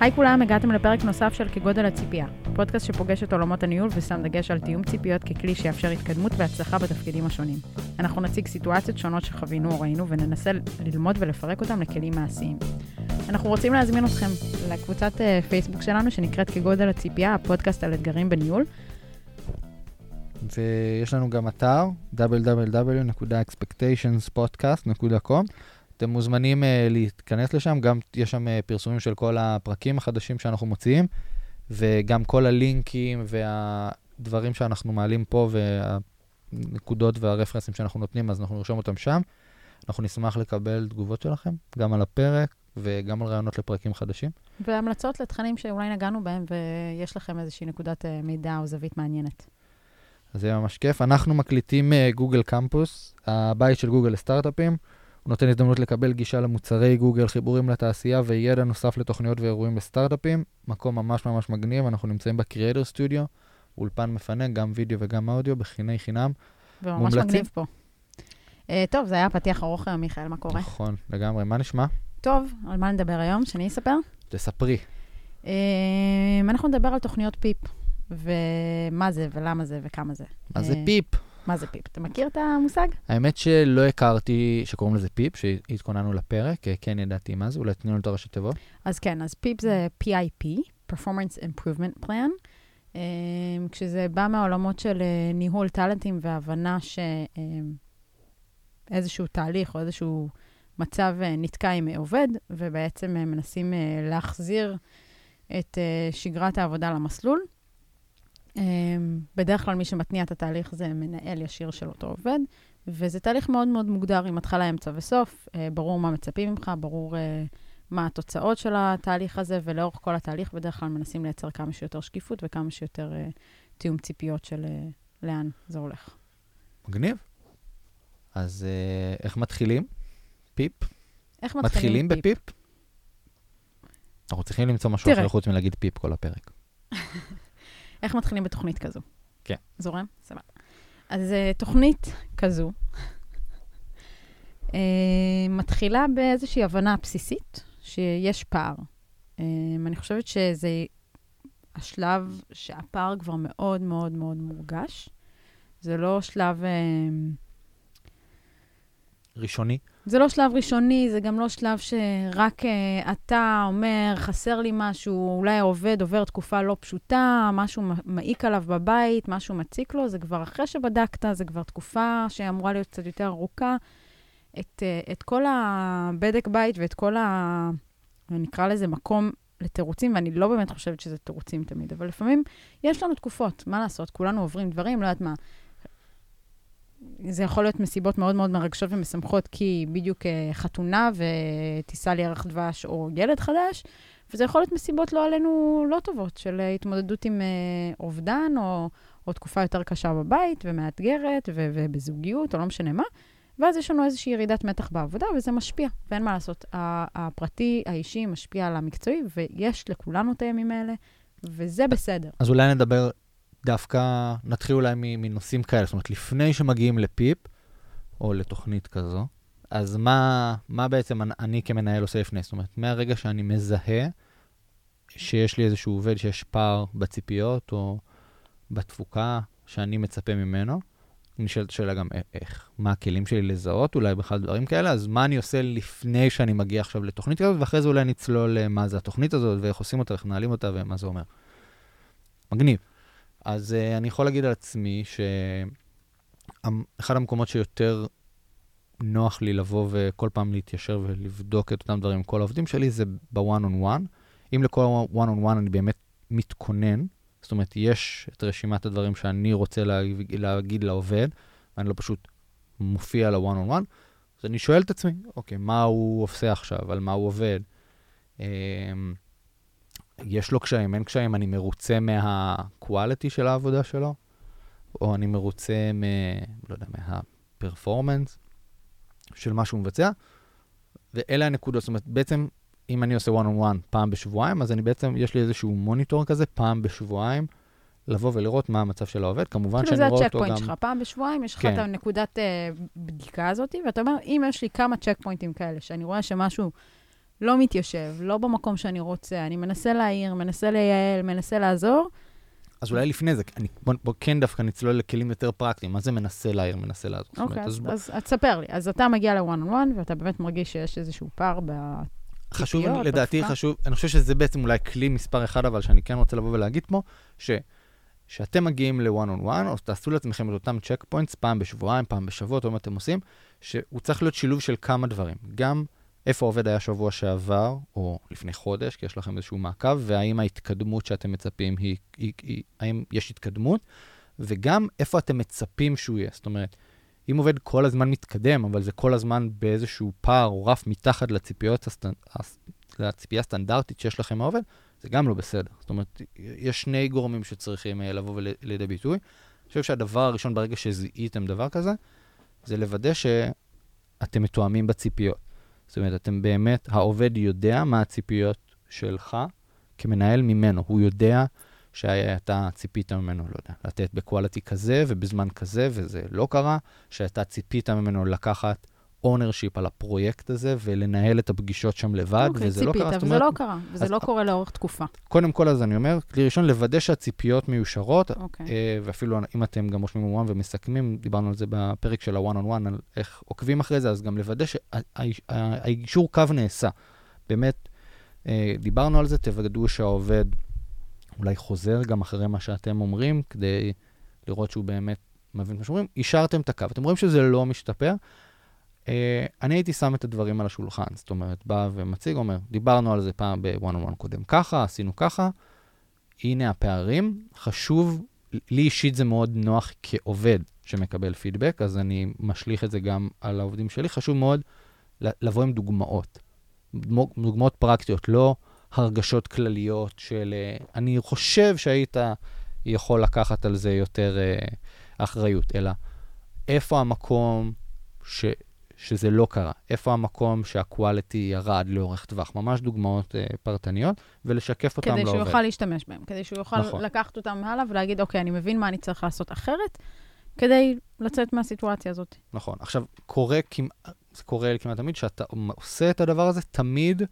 היי כולם, הגעתם לפרק נוסף של כגודל הציפייה, פודקאסט שפוגש את עולמות הניהול ושם דגש על תיאום ציפיות ככלי שיאפשר התקדמות והצלחה בתפקידים השונים. אנחנו נציג סיטואציות שונות שחווינו או ראינו וננסה ללמוד ולפרק אותם לכלים מעשיים. אנחנו רוצים להזמין אתכם לקבוצת uh, פייסבוק שלנו שנקראת כגודל הציפייה, הפודקאסט על אתגרים בניהול. ויש לנו גם אתר www.expectationspodcast.com אתם מוזמנים uh, להתכנס לשם, גם יש שם uh, פרסומים של כל הפרקים החדשים שאנחנו מוציאים, וגם כל הלינקים והדברים שאנחנו מעלים פה והנקודות והרפרנסים שאנחנו נותנים, אז אנחנו נרשום אותם שם. אנחנו נשמח לקבל תגובות שלכם, גם על הפרק וגם על רעיונות לפרקים חדשים. והמלצות לתכנים שאולי נגענו בהם ויש לכם איזושהי נקודת uh, מידע או זווית מעניינת. זה ממש כיף. אנחנו מקליטים גוגל uh, קמפוס, הבית של גוגל לסטארט-אפים. הוא נותן הזדמנות לקבל גישה למוצרי גוגל, חיבורים לתעשייה וידע נוסף לתוכניות ואירועים לסטארט-אפים. מקום ממש ממש מגניב, אנחנו נמצאים ב-Creator Studio, אולפן מפנה, גם וידאו וגם אודיו, בחיני חינם. וממש מומלצים. מגניב פה. Uh, טוב, זה היה פתיח ארוך היום, מיכאל, מה קורה? נכון, לגמרי. מה נשמע? טוב, על מה נדבר היום? שאני אספר? תספרי. Uh, אנחנו נדבר על תוכניות פיפ, ומה זה, ולמה זה, וכמה זה. מה זה PIP? מה זה PIP? אתה מכיר את המושג? האמת שלא הכרתי שקוראים לזה PIP, שהתכוננו לפרק, כן ידעתי מה זה, אולי תנו לנו את הראשי תיבות. אז כן, אז PIP זה PIP, Performance Improvement Plan, אמ, כשזה בא מהעולמות של אה, ניהול טאלנטים והבנה שאיזשהו אמ, תהליך או איזשהו מצב אה, נתקע עם עובד, ובעצם אה, מנסים להחזיר את שגרת העבודה למסלול. אמ, בדרך כלל מי שמתניע את התהליך זה מנהל ישיר של אותו עובד, וזה תהליך מאוד מאוד מוגדר עם התחלה, אמצע וסוף. אה, ברור מה מצפים ממך, ברור אה, מה התוצאות של התהליך הזה, ולאורך כל התהליך בדרך כלל מנסים לייצר כמה שיותר שקיפות וכמה שיותר אה, תיאום ציפיות של לאן זה הולך. מגניב. אז איך מתחילים? פיפ? איך מתחילים, מתחילים בפיפ? אנחנו צריכים למצוא משהו אחר חוץ מלהגיד פיפ כל הפרק. איך מתחילים בתוכנית כזו? כן. זורם? סבבה. אז uh, תוכנית כזו uh, מתחילה באיזושהי הבנה בסיסית שיש פער. Uh, אני חושבת שזה השלב שהפער כבר מאוד מאוד מאוד מורגש. זה לא שלב... ראשוני? זה לא שלב ראשוני, זה גם לא שלב שרק uh, אתה אומר, חסר לי משהו, אולי העובד עובר תקופה לא פשוטה, משהו מעיק עליו בבית, משהו מציק לו, זה כבר אחרי שבדקת, זה כבר תקופה שאמורה להיות קצת יותר ארוכה. את, uh, את כל הבדק בית ואת כל ה... נקרא לזה מקום לתירוצים, ואני לא באמת חושבת שזה תירוצים תמיד, אבל לפעמים יש לנו תקופות, מה לעשות? כולנו עוברים דברים, לא יודעת מה. זה יכול להיות מסיבות מאוד מאוד מרגשות ומשמחות, כי בדיוק אה, חתונה וטיסה לירח דבש או ילד חדש, וזה יכול להיות מסיבות לא עלינו לא טובות, של התמודדות עם אה, אובדן, או, או תקופה יותר קשה בבית ומאתגרת, ו- ובזוגיות, או לא משנה מה. ואז יש לנו איזושהי ירידת מתח בעבודה, וזה משפיע, ואין מה לעשות. הפרטי, האישי, משפיע על המקצועי, ויש לכולנו את הימים האלה, וזה בסדר. אז אולי נדבר דווקא נתחיל אולי מנושאים כאלה, זאת אומרת, לפני שמגיעים לפיפ, או לתוכנית כזו, אז מה, מה בעצם אני כמנהל עושה לפני? זאת אומרת, מהרגע שאני מזהה שיש לי איזשהו עובד שיש פער בציפיות, או בתפוקה שאני מצפה ממנו, נשאלת השאלה גם איך, מה הכלים שלי לזהות, אולי בכלל דברים כאלה, אז מה אני עושה לפני שאני מגיע עכשיו לתוכנית כזאת, ואחרי זה אולי נצלול מה זה התוכנית הזאת, ואיך עושים אותה, איך מנהלים אותה, ומה זה אומר. מגניב. אז uh, אני יכול להגיד על עצמי שאחד המקומות שיותר נוח לי לבוא וכל פעם להתיישר ולבדוק את אותם דברים עם כל העובדים שלי זה בוואן און וואן. אם לכל וואן און וואן אני באמת מתכונן, זאת אומרת, יש את רשימת הדברים שאני רוצה להגיד, להגיד לעובד, ואני לא פשוט מופיע לוואן און וואן, אז אני שואל את עצמי, אוקיי, מה הוא עושה עכשיו, על מה הוא עובד? אמ, יש לו קשיים, אין קשיים, אני מרוצה מה-quality של העבודה שלו, או אני מרוצה מ... לא יודע, מה-performance של מה שהוא מבצע, ואלה הנקודות. זאת אומרת, בעצם, אם אני עושה one on one פעם בשבועיים, אז אני בעצם, יש לי איזשהו מוניטור כזה, פעם בשבועיים, לבוא ולראות מה המצב של העובד. כמובן שאני רואה אותו גם... כאילו זה הצ'ק פוינט שלך. פעם בשבועיים יש לך כן. את הנקודת uh, בדיקה הזאת, ואתה אומר, אם יש לי כמה צ'ק פוינטים כאלה, שאני רואה שמשהו לא מתיישב, לא במקום שאני רוצה, אני מנסה להעיר, מנסה לייעל, מנסה לעזור, אז אולי לפני זה, אני, בוא, בוא כן דווקא נצלול לכלים יותר פרקטיים. מה זה מנסה להעיר, מנסה לעזור? זאת אוקיי, אומרת, אז, בוא- אז אז תספר לי. אז אתה מגיע ל-one on one, ואתה באמת מרגיש שיש איזשהו פער ב... חשוב, ציפיות, לדעתי בתקופה? חשוב, אני חושב שזה בעצם אולי כלי מספר אחד, אבל שאני כן רוצה לבוא ולהגיד פה, ש... שאתם מגיעים ל-one on one, או תעשו לעצמכם את אותם checkpoints פעם בשבועיים, פעם בשבוע, או מה אתם עושים, שהוא צריך להיות שילוב של כמה דברים. גם איפה העובד היה שבוע שעבר, או לפני חודש, כי יש לכם איזשהו מעקב, והאם ההתקדמות שאתם מצפים היא, היא, היא, האם יש התקדמות, וגם איפה אתם מצפים שהוא יהיה. זאת אומרת, אם עובד כל הזמן מתקדם, אבל זה כל הזמן באיזשהו פער או רף מתחת לציפיות הסטנ... הס- לציפייה הסטנדרטית שיש לכם מהעובד, זה גם לא בסדר. זאת אומרת, יש שני גורמים שצריכים אה, לבוא לידי ביטוי. אני חושב שהדבר הראשון, ברגע שזיהיתם דבר כזה, זה לוודא שאתם מתואמים בציפיות. זאת אומרת, אתם באמת, העובד יודע מה הציפיות שלך כמנהל ממנו. הוא יודע שאתה ציפית ממנו, לא יודע, לתת ב quality כזה ובזמן כזה, וזה לא קרה, שאתה ציפית ממנו לקחת ownership על הפרויקט הזה ולנהל את הפגישות שם לבד, אוקיי, וזה לא ציפית, קרה. זאת וזה אומרת, לא קרה, וזה אז- לא קורה לאורך תקופה. קודם כל, אז אני אומר, כלי ראשון, לוודא שהציפיות מיושרות, אוקיי. אה, ואפילו אם אתם גם רושמים ומסכמים, דיברנו על זה בפרק של ה-one on one, על איך עוקבים אחרי זה, אז גם לוודא שהאישור קו נעשה. באמת, אה, דיברנו על זה, תוודאו שהעובד אולי חוזר גם אחרי מה שאתם אומרים, כדי לראות שהוא באמת מבין מה שאומרים. אישרתם את הקו, אתם רואים שזה לא משתפר. אה, אני הייתי שם את הדברים על השולחן, זאת אומרת, בא ומציג, אומר, דיברנו על זה פעם ב-one on one קודם ככה, עשינו ככה, הנה הפערים. חשוב, לי אישית זה מאוד נוח כעובד שמקבל פידבק, אז אני משליך את זה גם על העובדים שלי. חשוב מאוד לבוא עם דוגמאות. דוגמא- דוגמאות פרקטיות, לא הרגשות כלליות של אה, אני חושב שהיית יכול לקחת על זה יותר אה, אחריות, אלא איפה המקום ש, שזה לא קרה, איפה המקום שהקואליטי ירד לאורך טווח, ממש דוגמאות אה, פרטניות, ולשקף אותם כדי לעובד. שהוא יוכל להשתמש בהם, כדי שהוא יוכל נכון. לקחת אותם הלאה ולהגיד, אוקיי, אני מבין מה אני צריך לעשות אחרת, כדי לצאת מהסיטואציה הזאת. נכון. עכשיו, קורה כמעט, זה קורה כמעט תמיד, שאתה עושה את הדבר הזה, תמיד,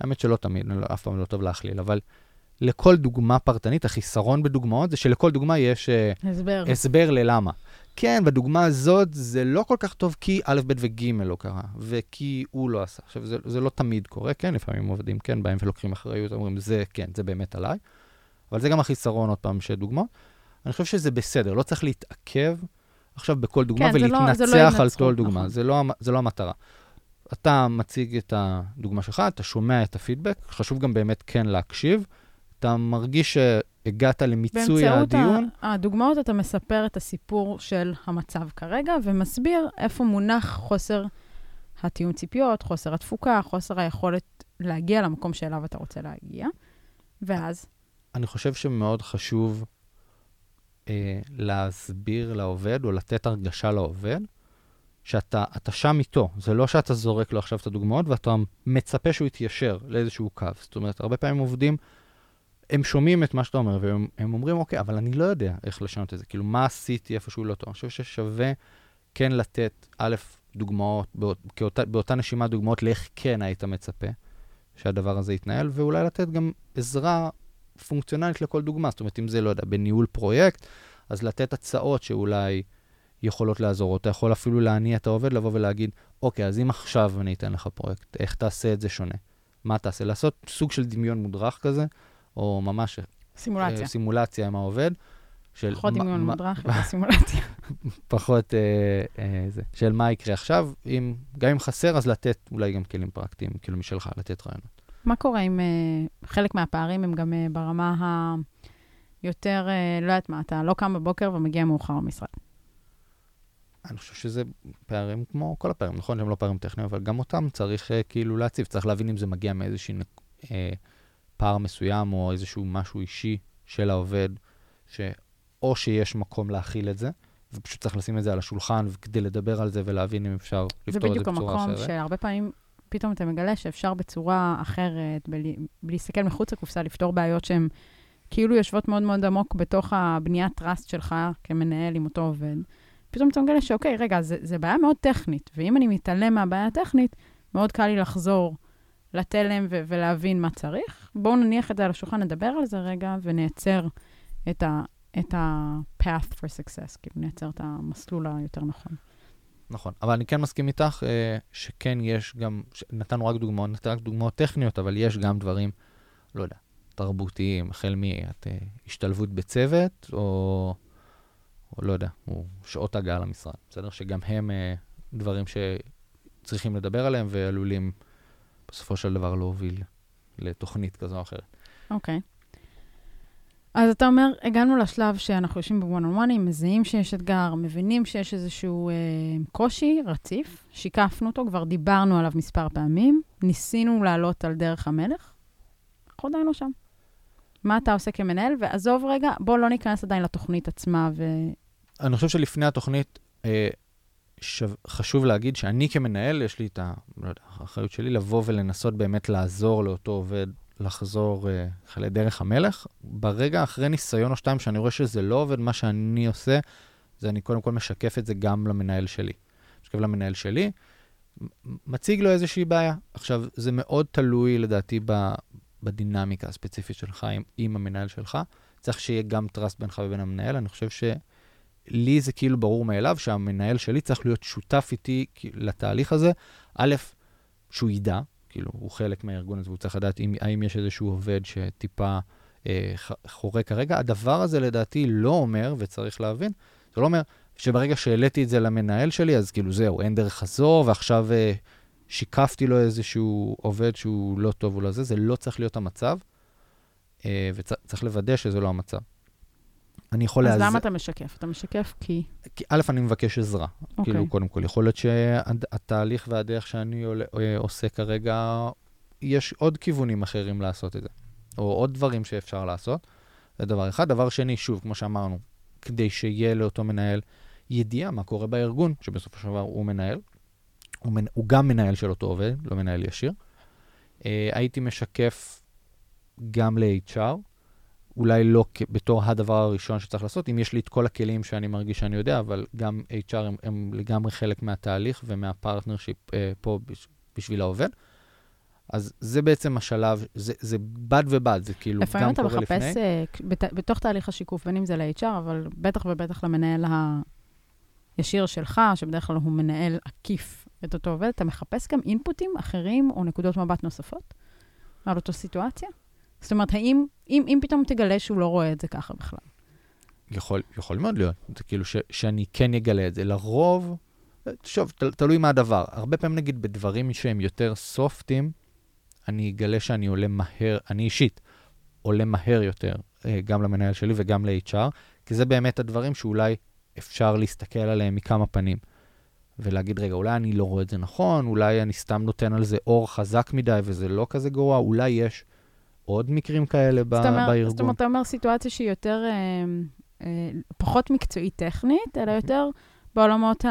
האמת שלא תמיד, לא, אף פעם לא טוב להכליל, אבל לכל דוגמה פרטנית, החיסרון בדוגמאות זה שלכל דוגמה יש אה, הסבר. הסבר ללמה. כן, בדוגמה הזאת זה לא כל כך טוב כי א', ב' וג' לא קרה, וכי הוא לא עשה. עכשיו, זה, זה לא תמיד קורה, כן, לפעמים עובדים כן באים ולוקחים אחריות, אומרים, זה כן, זה באמת עליי, אבל זה גם החיסרון, עוד פעם, של דוגמאות. אני חושב שזה בסדר, לא צריך להתעכב עכשיו בכל דוגמה כן, זה לא- לא ולהתנצח על כל דוגמה, נכון. זה לא, המ- זה לא המטרה. אתה מציג את הדוגמה שלך, אתה שומע את הפידבק, חשוב גם באמת כן להקשיב. אתה מרגיש שהגעת למיצוי באמצעות הדיון, ה- הדוגמאות אתה מספר את הסיפור של המצב כרגע, ומסביר איפה מונח חוסר התיאום ציפיות, חוסר התפוקה, חוסר היכולת להגיע למקום שאליו אתה רוצה להגיע. ואז, אני חושב שמאוד חשוב אה, להסביר לעובד או לתת הרגשה לעובד שאתה אתה שם איתו. זה לא שאתה זורק לו עכשיו את הדוגמאות ואתה מצפה שהוא יתיישר לאיזשהו קו. זאת אומרת, הרבה פעמים עובדים, הם שומעים את מה שאתה אומר והם הם אומרים, אוקיי, אבל אני לא יודע איך לשנות את זה. כאילו, מה עשיתי איפה שהוא לא טוב? אני חושב ששווה כן לתת, א', דוגמאות, באות, כאותה, באותה נשימה דוגמאות לאיך כן היית מצפה שהדבר הזה יתנהל, ואולי לתת גם עזרה פונקציונלית לכל דוגמה. זאת אומרת, אם זה, לא יודע, בניהול פרויקט, אז לתת הצעות שאולי יכולות לעזור. או אתה יכול אפילו להניע את העובד, לבוא ולהגיד, אוקיי, אז אם עכשיו אני אתן לך פרויקט, איך תעשה את זה שונה? מה תעשה? לעשות סוג של דמיון מודרך כזה, או ממש סימולציה. אה, סימולציה עם העובד. של פחות דמיון מודרך, יותר סימולציה. פחות אה, אה, זה, של מה יקרה עכשיו, אם, גם אם חסר, אז לתת אולי גם כלים פרקטיים, כאילו משלך, לתת רעיונות. מה קורה אם uh, חלק מהפערים הם גם uh, ברמה היותר, uh, לא יודעת מה, אתה לא קם בבוקר ומגיע מאוחר למשרד. אני חושב שזה פערים כמו כל הפערים, נכון שהם לא פערים טכניים, אבל גם אותם צריך uh, כאילו להציב, צריך להבין אם זה מגיע נק- uh, פער מסוים או איזשהו משהו אישי של העובד, שאו שיש מקום להכיל את זה, ופשוט צריך לשים את זה על השולחן כדי לדבר על זה ולהבין אם אפשר זה לפתור את זה בדיוק בצורה המקום אחרת. שהרבה פעמים פתאום אתה מגלה שאפשר בצורה אחרת, בלי בלי להסתכל מחוץ לקופסה, לפתור בעיות שהן כאילו יושבות מאוד מאוד עמוק בתוך הבניית טראסט שלך כמנהל עם אותו עובד. פתאום אתה מגלה שאוקיי, רגע, זה, זה בעיה מאוד טכנית, ואם אני מתעלם מהבעיה הטכנית, מאוד קל לי לחזור לתלם ו- ולהבין מה צריך. בואו נניח את זה על השולחן, נדבר על זה רגע ונייצר את ה... את ה-path for success, כאילו נייצר את המסלול היותר נכון. נכון, אבל אני כן מסכים איתך אה, שכן יש גם, נתנו רק דוגמאות, נתנו רק דוגמאות טכניות, אבל יש גם דברים, לא יודע, תרבותיים, החל מהשתלבות בצוות, או, או לא יודע, או שעות הגעה למשרד, בסדר? שגם הם אה, דברים שצריכים לדבר עליהם ועלולים בסופו של דבר להוביל לתוכנית כזו או אחרת. אוקיי. אז אתה אומר, הגענו לשלב שאנחנו יושבים בוואן און וואנים, מזהים שיש אתגר, מבינים שיש איזשהו אה, קושי רציף, שיקפנו אותו, כבר דיברנו עליו מספר פעמים, ניסינו לעלות על דרך המלך, אנחנו עדיין לא שם. מה אתה עושה כמנהל? ועזוב רגע, בוא לא ניכנס עדיין לתוכנית עצמה ו... אני חושב שלפני התוכנית, אה, שו, חשוב להגיד שאני כמנהל, יש לי את לא האחריות שלי לבוא ולנסות באמת לעזור לאותו עובד לחזור אה, לדרך המלך. ברגע אחרי ניסיון או שתיים שאני רואה שזה לא עובד, מה שאני עושה, זה אני קודם כל משקף את זה גם למנהל שלי. משקף למנהל שלי, מציג לו איזושהי בעיה. עכשיו, זה מאוד תלוי לדעתי ב, בדינמיקה הספציפית שלך עם, עם המנהל שלך. צריך שיהיה גם trust בינך ובין המנהל. אני חושב ש... לי זה כאילו ברור מאליו שהמנהל שלי צריך להיות שותף איתי לתהליך הזה. א', שהוא ידע, כאילו, הוא חלק מהארגון הזה, והוא צריך לדעת אם, האם יש איזשהו עובד שטיפה אה, חורה כרגע. הדבר הזה לדעתי לא אומר, וצריך להבין, זה לא אומר שברגע שהעליתי את זה למנהל שלי, אז כאילו זהו, אין דרך חזור, ועכשיו אה, שיקפתי לו איזשהו עובד שהוא לא טוב או לא זה, זה לא צריך להיות המצב, אה, וצריך לוודא שזה לא המצב. אני יכול אז להיעזר... למה אתה משקף? אתה משקף כי... כי א', אני מבקש עזרה. אוקיי. כאילו, קודם כל, יכול להיות שהתהליך והדרך שאני אה, עושה כרגע, יש עוד כיוונים אחרים לעשות את זה, או עוד דברים שאפשר לעשות. זה דבר אחד. דבר שני, שוב, כמו שאמרנו, כדי שיהיה לאותו מנהל ידיעה מה קורה בארגון, שבסופו של דבר הוא מנהל, הוא, מנ... הוא גם מנהל של אותו עובד, לא מנהל ישיר. אה, הייתי משקף גם ל-HR, אולי לא בתור הדבר הראשון שצריך לעשות, אם יש לי את כל הכלים שאני מרגיש שאני יודע, אבל גם HR הם, הם לגמרי חלק מהתהליך ומה partnership אה, פה בש, בשביל העובד. אז זה בעצם השלב, זה, זה בד ובד, זה כאילו לפעמים גם אתה קורה לפני. מחפש, אה, כ- בת- בתוך תהליך השיקוף, בין אם זה ל-HR, אבל בטח ובטח למנהל הישיר שלך, שבדרך כלל הוא מנהל עקיף את אותו עובד, אתה מחפש גם אינפוטים אחרים או נקודות מבט נוספות על אותו סיטואציה? זאת אומרת, האם, אם, אם פתאום תגלה שהוא לא רואה את זה ככה בכלל? יכול, יכול מאוד להיות, זה כאילו ש, שאני כן אגלה את זה. לרוב, שוב, ת, תלוי מה הדבר. הרבה פעמים נגיד בדברים שהם יותר סופטים, אני אגלה שאני עולה מהר, אני אישית עולה מהר יותר, אה, גם למנהל שלי וגם ל-HR, כי זה באמת הדברים שאולי אפשר להסתכל עליהם מכמה פנים. ולהגיד, רגע, אולי אני לא רואה את זה נכון, אולי אני סתם נותן על זה אור חזק מדי וזה לא כזה גרוע, אולי יש עוד מקרים כאלה ב- זאת אומרת, בארגון. זאת אומרת, אתה אומר סיטואציה שהיא יותר, אה, אה, פחות מקצועית טכנית, אלא יותר בעולמות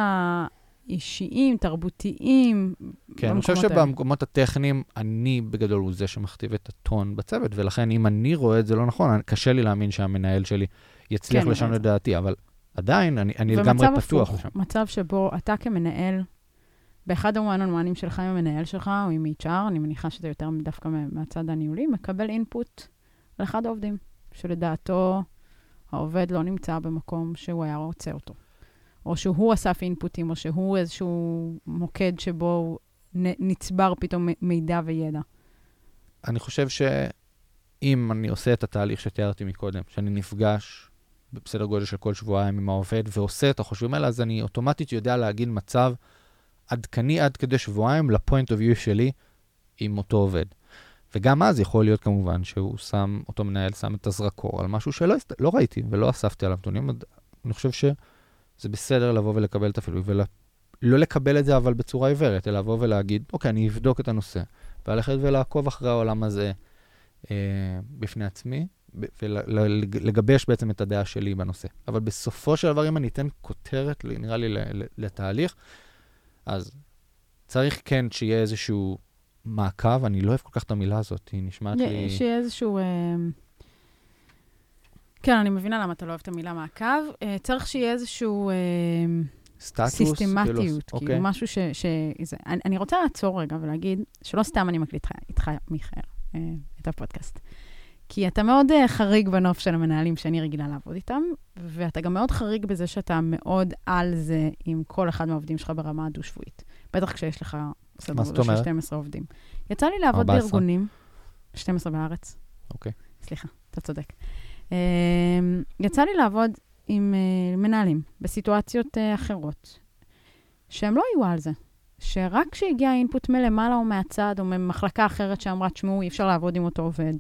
האישיים, תרבותיים, כן, אני חושב. שבמקומות הטכניים, אני בגדול הוא זה שמכתיב את הטון בצוות, ולכן אם אני רואה את זה לא נכון, קשה לי להאמין שהמנהל שלי יצליח כן, לשנות את דעתי, אבל עדיין, אני, אני ומצב לגמרי פתוח הפוך, לשם. מצב שבו אתה כמנהל, באחד הוואן און וואנים שלך עם המנהל שלך, או עם HR, אני מניחה שזה יותר דווקא מה- מהצד הניהולי, מקבל אינפוט על אחד העובדים, שלדעתו העובד לא נמצא במקום שהוא היה רוצה אותו. או שהוא אסף אינפוטים, או שהוא איזשהו מוקד שבו נצבר פתאום מידע וידע. אני חושב שאם אני עושה את התהליך שתיארתי מקודם, שאני נפגש בסדר גודל של כל שבועיים עם העובד ועושה את החושבים האלה, אז אני אוטומטית יודע להגיד מצב עדכני עד כדי שבועיים לפוינט אוף יו שלי עם אותו עובד. וגם אז יכול להיות כמובן שהוא שם, אותו מנהל שם את הזרקור על משהו שלא לא ראיתי ולא אספתי עליו נתונים. אני חושב שזה בסדר לבוא ולקבל את הפילוי, ולא לקבל את זה אבל בצורה עיוורת, אלא לבוא ולהגיד, אוקיי, אני אבדוק את הנושא, וללכת ולעקוב אחרי העולם הזה אה, בפני עצמי, ולגבש בעצם את הדעה שלי בנושא. אבל בסופו של דבר, אם אני אתן כותרת, נראה לי, לתהליך, אז צריך כן שיהיה איזשהו מעקב, אני לא אוהב כל כך את המילה הזאת, היא נשמעת לי... שיהיה איזשהו... אה, כן, אני מבינה למה אתה לא אוהב את המילה מעקב. אה, צריך שיהיה איזשהו... אה, סטטוס? כאילו, סיסטמטיות, כאילו, אוקיי. משהו ש... ש זה, אני, אני רוצה לעצור רגע ולהגיד שלא סתם אני מקליט איתך, מיכאל, את הפודקאסט. כי אתה מאוד uh, חריג בנוף של המנהלים שאני רגילה לעבוד איתם, ואתה גם מאוד חריג בזה שאתה מאוד על זה עם כל אחד מהעובדים שלך ברמה הדו-שבועית. בטח כשיש לך סדר גודל של 12 עובדים. יצא לי לעבוד 14. בארגונים, 12 בארץ. אוקיי. סליחה, אתה צודק. Uh, יצא לי לעבוד עם uh, מנהלים בסיטואציות uh, אחרות, שהם לא היו על זה. שרק כשהגיע אינפוט מלמעלה או מהצד, או ממחלקה אחרת שאמרה, תשמעו, אי אפשר לעבוד עם אותו עובד, אה,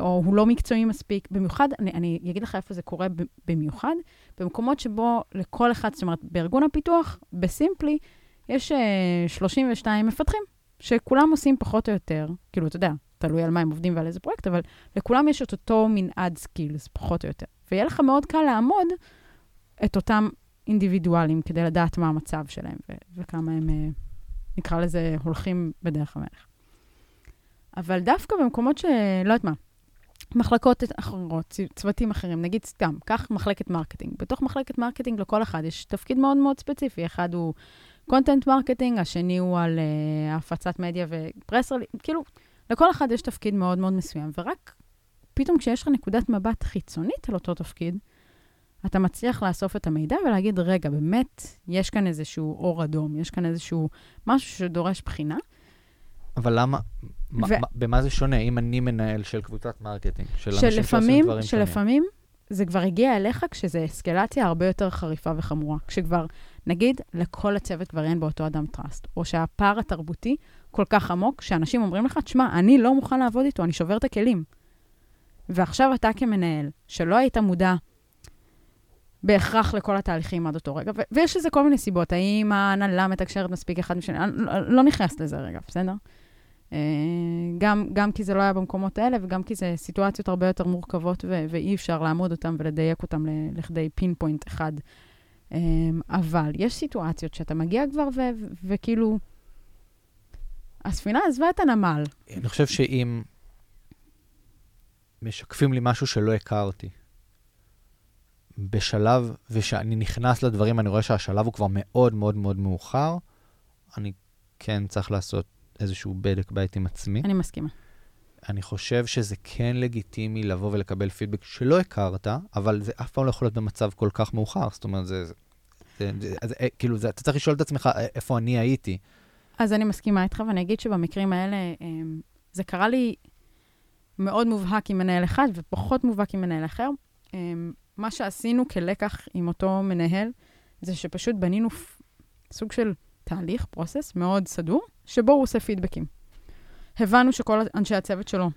או הוא לא מקצועי מספיק. במיוחד, אני, אני אגיד לך איפה זה קורה במיוחד, במקומות שבו לכל אחד, זאת אומרת, בארגון הפיתוח, בסימפלי, יש 32 אה, מפתחים, שכולם עושים פחות או יותר, כאילו, אתה יודע, תלוי על מה הם עובדים ועל איזה פרויקט, אבל לכולם יש את אותו מנעד skills, פחות או יותר. ויהיה לך מאוד קל לאמוד את אותם אינדיבידואלים כדי לדעת מה המצב שלהם ו- וכמה הם, אה, נקרא לזה, הולכים בדרך המלך. אבל דווקא במקומות של, לא יודעת מה, מחלקות אחרות, צוותים אחרים, נגיד סתם, קח מחלקת marketing. בתוך מחלקת marketing לכל אחד יש תפקיד מאוד מאוד ספציפי. אחד הוא content marketing, השני הוא על uh, הפצת מדיה ופרסר, כאילו, לכל אחד יש תפקיד מאוד מאוד מסוים, ורק פתאום כשיש לך נקודת מבט חיצונית על אותו תפקיד, אתה מצליח לאסוף את המידע ולהגיד, רגע, באמת, יש כאן איזשהו אור אדום, יש כאן איזשהו משהו שדורש בחינה. אבל למה, ו... מה, במה זה שונה אם אני מנהל של קבוצת marketing, של אנשים שעושים דברים שונים? שלפעמים זה כבר הגיע אליך כשזה אסקלציה הרבה יותר חריפה וחמורה. כשכבר, נגיד, לכל הצוות כבר אין באותו אדם trust, או שהפער התרבותי כל כך עמוק, שאנשים אומרים לך, תשמע, אני לא מוכן לעבוד איתו, אני שובר את הכלים. ועכשיו אתה כמנהל, שלא היית מודע בהכרח לכל התהליכים עד אותו רגע, ויש לזה כל מיני סיבות, האם ההנהלה מתקשרת מספיק אחד משני, אני לא, לא נכנס לזה רגע, בסדר? אה, גם, גם כי זה לא היה במקומות האלה, וגם כי זה סיטואציות הרבה יותר מורכבות, ו- ואי אפשר לעמוד אותן ולדייק אותן לכדי פין פוינט אחד. אה, אבל יש סיטואציות שאתה מגיע כבר ו- וכאילו, הספינה עזבה את הנמל. אני חושב שאם משקפים לי משהו שלא הכרתי, בשלב, ושאני נכנס לדברים, אני רואה שהשלב הוא כבר מאוד מאוד מאוד מאוחר, אני כן צריך לעשות איזשהו בדק בית עם עצמי. אני מסכימה. אני חושב שזה כן לגיטימי לבוא ולקבל פידבק שלא הכרת, אבל זה אף פעם לא יכול להיות במצב כל כך מאוחר. זאת אומרת, זה... זה, זה, זה, זה אה, כאילו, זה, אתה צריך לשאול את עצמך אה, איפה אני הייתי. אז אני מסכימה איתך, ואני אגיד שבמקרים האלה, אמ, זה קרה לי מאוד מובהק עם מנהל אחד ופחות מובהק עם מנהל אחר. אמ, מה שעשינו כלקח עם אותו מנהל, זה שפשוט בנינו סוג של תהליך, פרוסס, מאוד סדור, שבו הוא עושה פידבקים. הבנו שכל אנשי הצוות שלו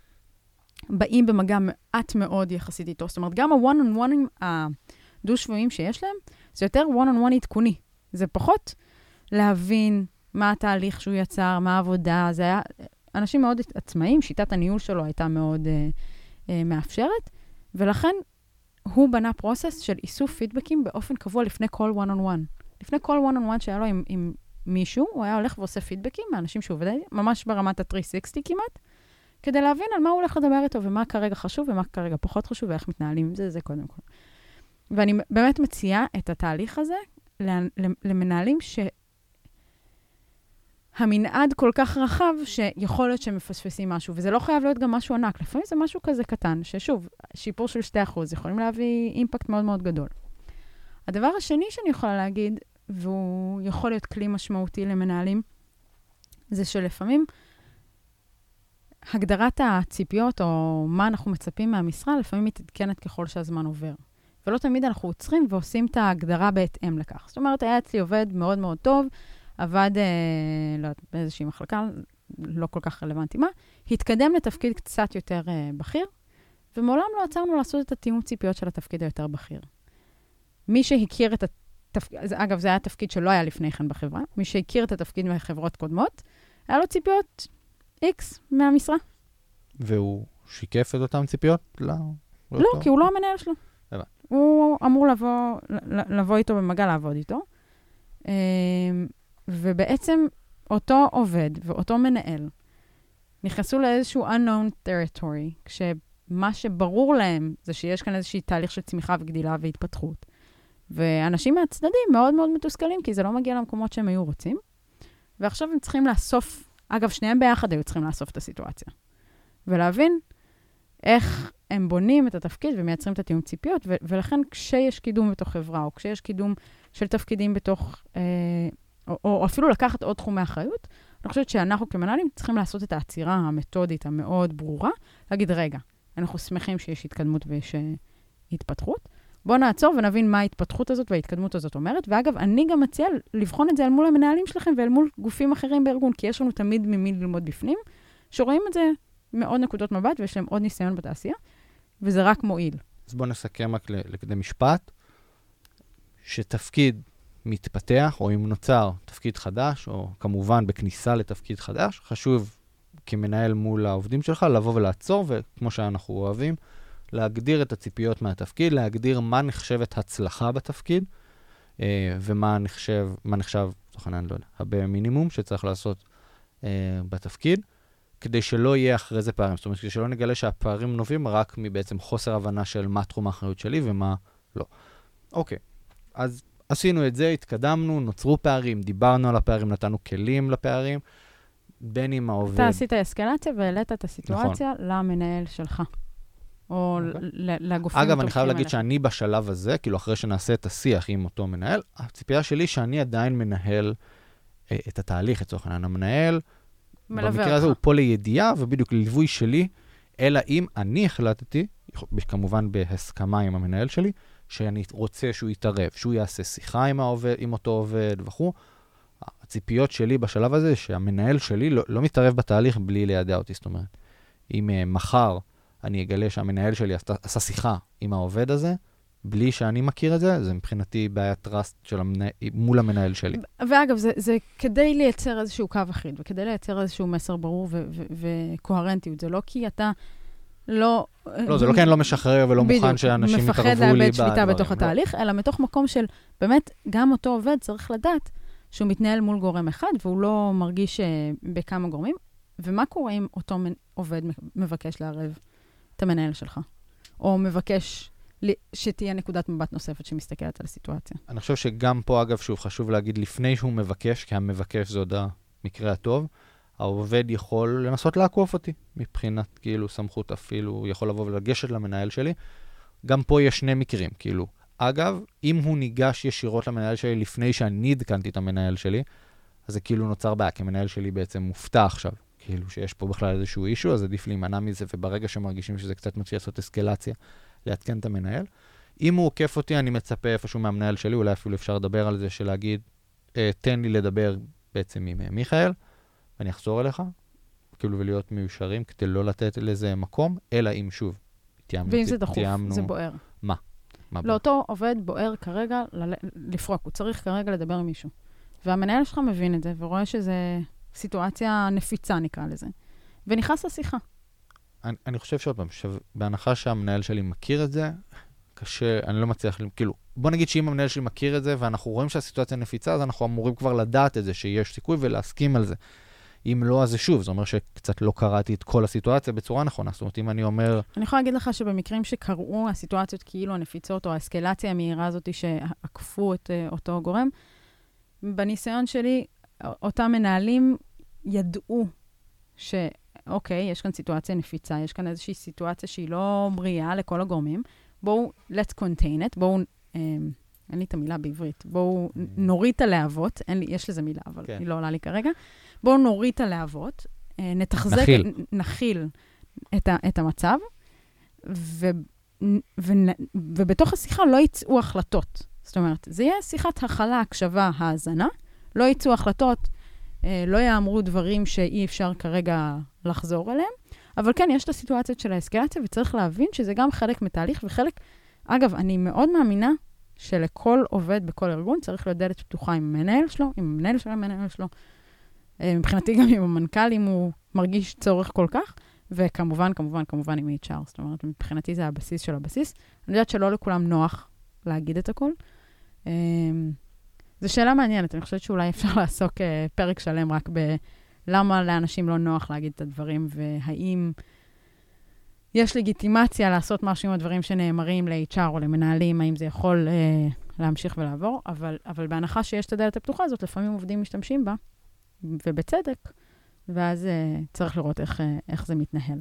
באים במגע מעט מאוד יחסית איתו. זאת אומרת, גם ה-one-on-one הדו-שבועים שיש להם, זה יותר one-on-one עדכוני. זה פחות להבין מה התהליך שהוא יצר, מה העבודה. זה היה אנשים מאוד עצמאיים, שיטת הניהול שלו הייתה מאוד uh, uh, מאפשרת, ולכן הוא בנה פרוסס של איסוף פידבקים באופן קבוע לפני כל one-on-one. לפני כל one-on-one שהיה לו עם, עם מישהו, הוא היה הולך ועושה פידבקים מאנשים שהוא עובד, ממש ברמת ה-360 כמעט, כדי להבין על מה הוא הולך לדבר איתו ומה כרגע חשוב ומה כרגע פחות חשוב ואיך מתנהלים עם זה, זה קודם כל. ואני באמת מציעה את התהליך הזה למנהלים שהמנעד כל כך רחב, שיכול להיות שהם מפספסים משהו, וזה לא חייב להיות גם משהו ענק, לפעמים זה משהו כזה קטן, ששוב, שיפור של 2% יכולים להביא אימפקט מאוד מאוד גדול. הדבר השני שאני יכולה להגיד, והוא יכול להיות כלי משמעותי למנהלים, זה שלפעמים הגדרת הציפיות, או מה אנחנו מצפים מהמשרה, לפעמים מתעדכנת ככל שהזמן עובר. ולא תמיד אנחנו עוצרים ועושים את ההגדרה בהתאם לכך. זאת אומרת, היה אצלי עובד מאוד מאוד טוב, עבד, אה, לא באיזושהי מחלקה, לא כל כך רלוונטי מה, התקדם לתפקיד קצת יותר אה, בכיר, ומעולם לא עצרנו לעשות את התיאום ציפיות של התפקיד היותר בכיר. מי שהכיר את התפקיד, אגב, זה היה תפקיד שלא היה לפני כן בחברה, מי שהכיר את התפקיד מחברות קודמות, היה לו ציפיות X מהמשרה. והוא שיקף את אותן ציפיות? לא. לא, לא כי הוא לא המנהל שלו. הוא אמור לבוא, לבוא איתו במגע, לעבוד איתו. אמ, ובעצם אותו עובד ואותו מנהל נכנסו לאיזשהו unknown territory, כשמה שברור להם זה שיש כאן איזשהו תהליך של צמיחה וגדילה והתפתחות. ואנשים מהצדדים מאוד מאוד מתוסכלים, כי זה לא מגיע למקומות שהם היו רוצים. ועכשיו הם צריכים לאסוף, אגב, שניהם ביחד היו צריכים לאסוף את הסיטואציה. ולהבין איך הם בונים את התפקיד ומייצרים את התיאום ציפיות, ו- ולכן כשיש קידום בתוך חברה, או כשיש קידום של תפקידים בתוך, אה, או, או אפילו לקחת עוד תחומי אחריות, אני חושבת שאנחנו כמנהלים צריכים לעשות את העצירה המתודית המאוד ברורה, להגיד, רגע, אנחנו שמחים שיש התקדמות ויש אה, התפתחות. בואו נעצור ונבין מה ההתפתחות הזאת וההתקדמות הזאת אומרת. ואגב, אני גם מציעה לבחון את זה אל מול המנהלים שלכם ואל מול גופים אחרים בארגון, כי יש לנו תמיד ממי ללמוד בפנים, שרואים את זה מעוד נקודות מבט ויש להם עוד ניסיון בתעשייה, וזה רק מועיל. אז בואו נסכם רק לכדי משפט, שתפקיד מתפתח, או אם נוצר תפקיד חדש, או כמובן בכניסה לתפקיד חדש, חשוב כמנהל מול העובדים שלך לבוא ולעצור, וכמו שאנחנו אוהבים, להגדיר את הציפיות מהתפקיד, להגדיר מה נחשבת הצלחה בתפקיד, אה, ומה נחשב, מה נחשב, לצורך העניין, לא יודע, הרבה מינימום שצריך לעשות אה, בתפקיד, כדי שלא יהיה אחרי זה פערים. זאת אומרת, כדי שלא נגלה שהפערים נובעים רק מבעצם חוסר הבנה של מה תחום האחריות שלי ומה לא. אוקיי, אז עשינו את זה, התקדמנו, נוצרו פערים, דיברנו על הפערים, נתנו כלים לפערים, בין אם העובד... אתה עשית אסקלציה והעלית את הסיטואציה נכון. למנהל שלך. או okay. אוקיי. לגופים אגב, אני חייב להגיד אלה. שאני בשלב הזה, כאילו אחרי שנעשה את השיח עם אותו מנהל, הציפייה שלי שאני עדיין מנהל אה, את התהליך, לצורך העניין. המנהל, במקרה אותך. הזה הוא פה לידיעה ובדיוק לליווי שלי, אלא אם אני החלטתי, כמובן בהסכמה עם המנהל שלי, שאני רוצה שהוא יתערב, שהוא יעשה שיחה עם, העובד, עם אותו עובד וכו'. הציפיות שלי בשלב הזה, שהמנהל שלי לא, לא מתערב בתהליך בלי לידע אותי. זאת אומרת, אם uh, מחר אני אגלה שהמנהל שלי עשה, עשה שיחה עם העובד הזה, בלי שאני מכיר את זה, זה מבחינתי בעיית טראסט של המנה... מול המנהל שלי. ואגב, זה, זה כדי לייצר איזשהו קו אחיד, וכדי לייצר איזשהו מסר ברור וקוהרנטיות. זה לא כי אתה לא... לא, זה לא כי אני לא משחרר ולא בדיוק, מוכן שאנשים יתערבו לי בדברים. מפחד לאבד שליטה בתוך לא. התהליך, אלא מתוך מקום של, באמת, גם אותו עובד צריך לדעת שהוא מתנהל מול גורם אחד, והוא לא מרגיש uh, בכמה גורמים. ומה קורה אם אותו עובד מבקש לערב את המנהל שלך? או מבקש שתהיה נקודת מבט נוספת שמסתכלת על הסיטואציה. אני חושב שגם פה, אגב, שוב, חשוב להגיד, לפני שהוא מבקש, כי המבקש זה עוד המקרה הטוב, העובד יכול לנסות לעקוף אותי, מבחינת כאילו סמכות אפילו, יכול לבוא ולגשת למנהל שלי. גם פה יש שני מקרים, כאילו. אגב, אם הוא ניגש ישירות למנהל שלי לפני שאני עדכנתי את המנהל שלי, אז זה כאילו נוצר בעיה, כי המנהל שלי בעצם מופתע עכשיו, כאילו שיש פה בכלל איזשהו אישו, אז עדיף להימנע מזה, וברגע שמרגישים שזה קצת מתחיל לעשות אסקלציה, לעדכן את המנהל. אם הוא עוקף אותי, אני מצפה איפשהו מהמנהל שלי, אולי אפילו אפשר לדבר על זה, של להגיד, אה, תן לי לדבר בעצם עם אה, מיכאל, ואני אחזור אליך, כאילו, ולהיות מיושרים, כדי לא לתת לזה מקום, אלא אם שוב, תיאמנו. ואם זה דחוף, תיאמנו... זה בוער. מה? מה לאותו עובד בוער כרגע ל... לפרוק, הוא צריך כרגע לדבר עם מישהו. והמנהל שלך מבין את זה, ורואה שזו סיטואציה נפיצה, נקרא לזה, ונכנס לשיחה. אני, אני חושב שעוד פעם, בהנחה שהמנהל שלי מכיר את זה, קשה, אני לא מצליח, כאילו, בוא נגיד שאם המנהל שלי מכיר את זה ואנחנו רואים שהסיטואציה נפיצה, אז אנחנו אמורים כבר לדעת את זה, שיש סיכוי ולהסכים על זה. אם לא, אז זה שוב, זה אומר שקצת לא קראתי את כל הסיטואציה בצורה נכונה. זאת אומרת, אם אני אומר... אני יכולה להגיד לך שבמקרים שקרו הסיטואציות כאילו הנפיצות או האסקלציה המהירה הזאת שעקפו את uh, אותו גורם, בניסיון שלי, אותם מנהלים ידעו שאוקיי, יש כאן סיטואציה נפיצה, יש כאן איזושהי סיטואציה שהיא לא בריאה לכל הגורמים. בואו, let's contain it, בואו... Um, אין לי את המילה בעברית. בואו נוריד את הלהבות, אין לי, יש לזה מילה, אבל כן. היא לא עולה לי כרגע. בואו נוריד את הלהבות, אה, נתחזק, נכיל, נכיל את, ה, את המצב, ו, ו, ובתוך השיחה לא יצאו החלטות. זאת אומרת, זה יהיה שיחת הכלה, הקשבה, האזנה, לא יצאו החלטות, אה, לא יאמרו דברים שאי אפשר כרגע לחזור אליהם, אבל כן, יש את הסיטואציות של האסקלציה, וצריך להבין שזה גם חלק מתהליך, וחלק, אגב, אני מאוד מאמינה שלכל עובד בכל ארגון צריך להיות דלת פתוחה עם המנהל שלו, עם המנהל של המנהל שלו, אה, מבחינתי גם עם המנכ"ל, אם הוא מרגיש צורך כל כך, וכמובן, כמובן, כמובן עם HR. זאת אומרת, מבחינתי זה הבסיס של הבסיס. אני יודעת שלא לכולם נוח להגיד את הכול. זו שאלה מעניינת, אני חושבת שאולי אפשר לעסוק אה, פרק שלם רק בלמה לאנשים לא נוח להגיד את הדברים, והאם יש לגיטימציה לעשות משהו עם הדברים שנאמרים ל-HR או למנהלים, האם זה יכול להמשיך ולעבור, אבל, אבל בהנחה שיש את הדלת הפתוחה הזאת, לפעמים עובדים משתמשים בה, ובצדק, ואז uh, צריך לראות איך, uh, איך זה מתנהל.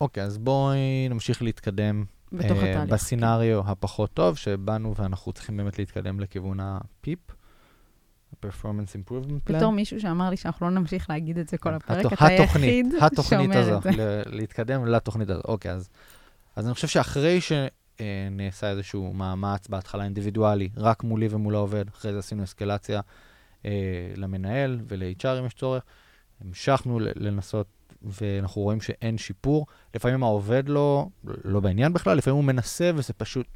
אוקיי, אז בואי נמשיך להתקדם בתוך אה, התהליך. בסצנריו הפחות טוב, שבאנו ואנחנו צריכים באמת להתקדם לכיוון הפיפ, ה-performance improvement plan. בתור מישהו שאמר לי שאנחנו לא נמשיך להגיד את זה כל הפרק, הת- אתה היחיד התוכנית שאומר הזו, את זה. ל- להתקדם לתוכנית הזו. אוקיי, אז, אז אני חושב שאחרי שנעשה איזשהו מאמץ בהתחלה אינדיבידואלי, רק מולי ומול העובד, אחרי זה עשינו אסקלציה אה, למנהל ול-HR אם יש צורך, המשכנו לנסות, ואנחנו רואים שאין שיפור. לפעמים העובד לא, לא בעניין בכלל, לפעמים הוא מנסה וזה פשוט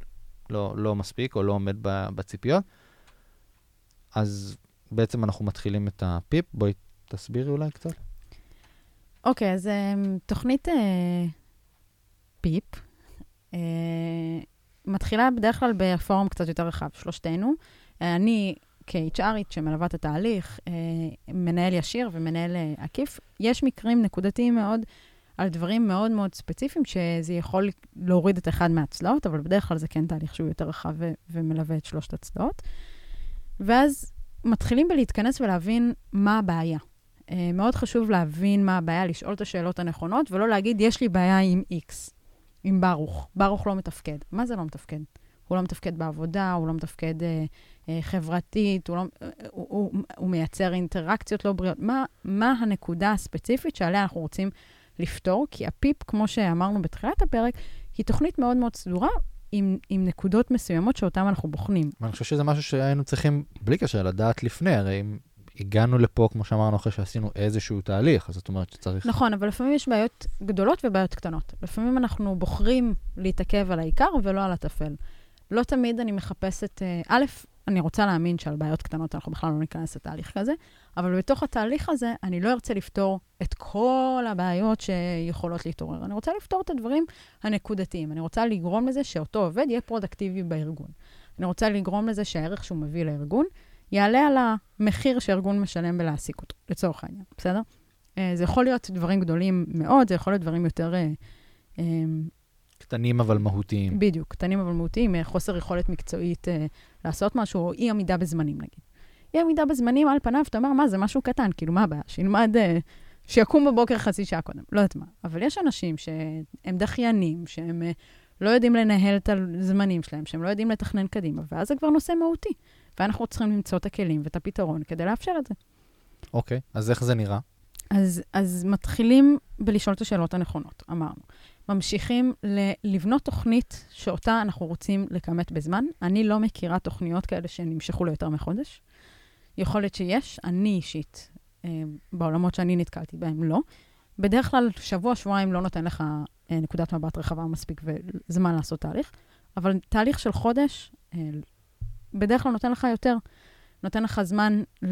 לא, לא מספיק או לא עומד בציפיות. אז בעצם אנחנו מתחילים את הפיפ. בואי תסבירי אולי קצת. אוקיי, אז um, תוכנית uh, פיפ uh, מתחילה בדרך כלל בפורום קצת יותר רחב, שלושתנו. Uh, אני כ-HRית שמלווה את התהליך, uh, מנהל ישיר ומנהל uh, עקיף. יש מקרים נקודתיים מאוד על דברים מאוד מאוד ספציפיים, שזה יכול להוריד את אחד מהצלעות, אבל בדרך כלל זה כן תהליך שהוא יותר רחב ומלווה את שלושת הצלעות. ואז מתחילים בלהתכנס ולהבין מה הבעיה. Uh, מאוד חשוב להבין מה הבעיה, לשאול את השאלות הנכונות, ולא להגיד, יש לי בעיה עם X, עם ברוך. ברוך לא מתפקד. מה זה לא מתפקד? הוא לא מתפקד בעבודה, הוא לא מתפקד uh, uh, חברתית, הוא, לא, uh, הוא, הוא, הוא מייצר אינטראקציות לא בריאות. מה, מה הנקודה הספציפית שעליה אנחנו רוצים לפתור? כי הפיפ, כמו שאמרנו בתחילת הפרק, היא תוכנית מאוד מאוד סדורה, עם, עם נקודות מסוימות שאותן אנחנו בוחנים. ואני חושב שזה משהו שהיינו צריכים, בלי קשר, לדעת לפני, הרי אם הגענו לפה, כמו שאמרנו, אחרי שעשינו איזשהו תהליך, אז זאת אומרת שצריך... נכון, אבל לפעמים יש בעיות גדולות ובעיות קטנות. לפעמים אנחנו בוחרים להתעכב על העיקר ולא על הטפל. לא תמיד אני מחפשת... אה, א', אני רוצה להאמין שעל בעיות קטנות אנחנו בכלל לא ניכנס לתהליך כזה, אבל בתוך התהליך הזה אני לא ארצה לפתור את כל הבעיות שיכולות להתעורר. אני רוצה לפתור את הדברים הנקודתיים. אני רוצה לגרום לזה שאותו עובד יהיה פרודקטיבי בארגון. אני רוצה לגרום לזה שהערך שהוא מביא לארגון יעלה על המחיר שהארגון משלם בלהעסיק אותו, לצורך העניין, בסדר? אה, זה יכול להיות דברים גדולים מאוד, זה יכול להיות דברים יותר... קטנים אבל מהותיים. בדיוק, קטנים אבל מהותיים, אה, חוסר יכולת מקצועית אה, לעשות משהו, או אי עמידה בזמנים נגיד. אי עמידה בזמנים, על פניו, אתה אומר, מה, זה משהו קטן, כאילו, מה הבעיה? שילמד, אה, שיקום בבוקר חצי שעה קודם, לא יודעת מה. אבל יש אנשים שהם דחיינים, שהם אה, לא יודעים לנהל את הזמנים שלהם, שהם לא יודעים לתכנן קדימה, ואז זה כבר נושא מהותי. ואנחנו צריכים למצוא את הכלים ואת הפתרון כדי לאפשר את זה. אוקיי, אז איך זה נראה? אז, אז מתחילים בלשאול את השאלות הנכונות, אמרנו. ממשיכים ל- לבנות תוכנית שאותה אנחנו רוצים לכמת בזמן. אני לא מכירה תוכניות כאלה שנמשכו ליותר מחודש. יכול להיות שיש, אני אישית, אה, בעולמות שאני נתקלתי בהם, לא. בדרך כלל, שבוע, שבועיים לא נותן לך אה, נקודת מבט רחבה מספיק וזמן לעשות תהליך, אבל תהליך של חודש, אה, בדרך כלל נותן לך יותר. נותן לך זמן אה,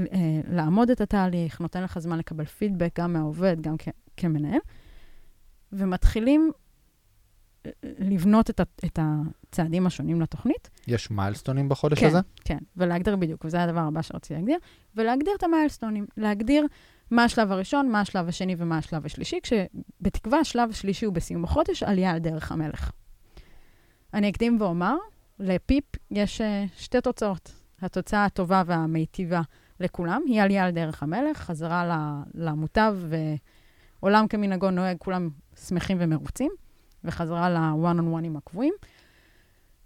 לעמוד את התהליך, נותן לך זמן לקבל פידבק גם מהעובד, גם כ- כמנהל, ומתחילים לבנות את, ה- את הצעדים השונים לתוכנית. יש מיילסטונים בחודש כן. הזה? כן, ולהגדיר בדיוק, וזה הדבר הבא שרציתי להגדיר, ולהגדיר את המיילסטונים, להגדיר מה השלב הראשון, מה השלב השני ומה השלב השלישי, כשבתקווה השלב השלישי הוא בסיום החודש, עלייה על דרך המלך. אני אקדים ואומר, לפיפ יש uh, שתי תוצאות. התוצאה הטובה והמיטיבה לכולם היא עלייה על דרך המלך, חזרה למוטב ועולם כמנהגו נוהג, כולם שמחים ומרוצים, וחזרה ל-one on one עם הקבועים.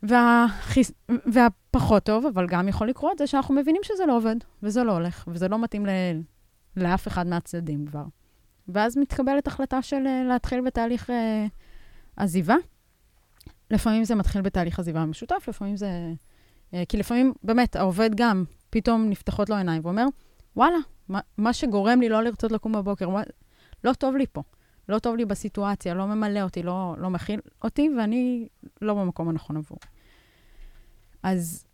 והחיס... והפחות טוב, אבל גם יכול לקרות, זה שאנחנו מבינים שזה לא עובד, וזה לא הולך, וזה לא מתאים ל... לאף אחד מהצדדים כבר. ואז מתקבלת החלטה של uh, להתחיל בתהליך uh, עזיבה. לפעמים זה מתחיל בתהליך עזיבה משותף, לפעמים זה... Uh, כי לפעמים, באמת, העובד גם, פתאום נפתחות לו עיניים ואומר, וואלה, מה, מה שגורם לי לא לרצות לקום בבוקר, מה, לא טוב לי פה. לא טוב לי בסיטואציה, לא ממלא אותי, לא, לא מכיל אותי, ואני לא במקום הנכון עבור. אז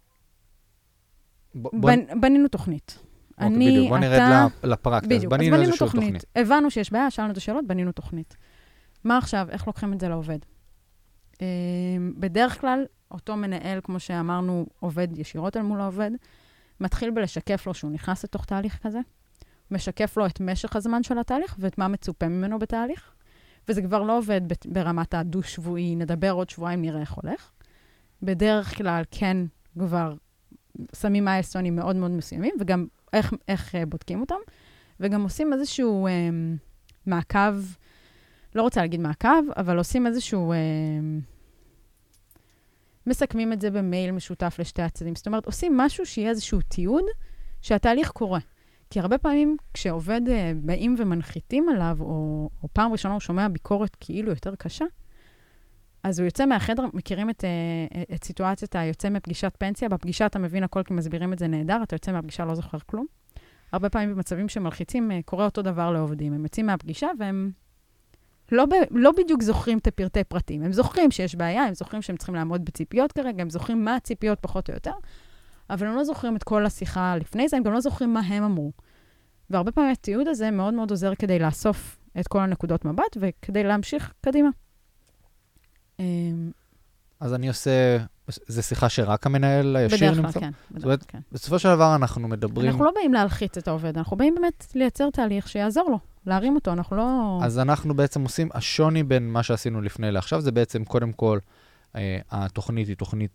ב- בנ, בנינו תוכנית. אוקיי, אני, בדיוק, בוא נרד אתה... ל- לפרקטיקה. אז בדיוק, אז בנינו בנינו איזושהי תוכנית. תוכנית. הבנו שיש בעיה, שאלנו את השאלות, בנינו תוכנית. מה עכשיו? איך לוקחים את זה לעובד? אה, בדרך כלל, אותו מנהל, כמו שאמרנו, עובד ישירות אל מול העובד, מתחיל בלשקף לו שהוא נכנס לתוך תהליך כזה, משקף לו את משך הזמן של התהליך ואת מה מצופה ממנו בתהליך, וזה כבר לא עובד ברמת הדו-שבועי, נדבר עוד שבועיים, נראה איך הולך. בדרך כלל כן כבר שמים מיילסטונים מאוד מאוד מסוימים, וגם איך, איך uh, בודקים אותם, וגם עושים איזשהו um, מעקב, לא רוצה להגיד מעקב, אבל עושים איזשהו... Um, מסכמים את זה במייל משותף לשתי הצדדים. זאת אומרת, עושים משהו שיהיה איזשהו תיעוד שהתהליך קורה. כי הרבה פעמים כשעובד uh, באים ומנחיתים עליו, או, או פעם ראשונה הוא שומע ביקורת כאילו יותר קשה, אז הוא יוצא מהחדר, מכירים את, uh, את סיטואציית היוצא מפגישת פנסיה, בפגישה אתה מבין הכל כי מסבירים את זה נהדר, אתה יוצא מהפגישה לא זוכר כלום. הרבה פעמים במצבים שמלחיצים, uh, קורה אותו דבר לעובדים. הם יוצאים מהפגישה והם לא, ב, לא בדיוק זוכרים את הפרטי פרטים. הם זוכרים שיש בעיה, הם זוכרים שהם צריכים לעמוד בציפיות כרגע, הם זוכרים מה הציפיות פחות או יותר, אבל הם לא זוכרים את כל השיחה לפני זה, הם גם לא זוכרים מה הם אמרו. והרבה פעמים התיעוד הזה מאוד מאוד עוזר כדי לאסוף את כל הנקודות מבט וכדי להמשיך קדימה. אמ, אז אני עושה, זו שיחה שרק המנהל הישיר נמצא? בדרך כלל, כן. זאת אומרת, כן. בסופו של דבר אנחנו מדברים... אנחנו לא באים להלחיץ את העובד, אנחנו באים באמת לייצר תהליך שיעזור לו, להרים אותו, אנחנו לא... אז אנחנו בעצם עושים, השוני בין מה שעשינו לפני לעכשיו, זה בעצם, קודם כל, אה, התוכנית היא תוכנית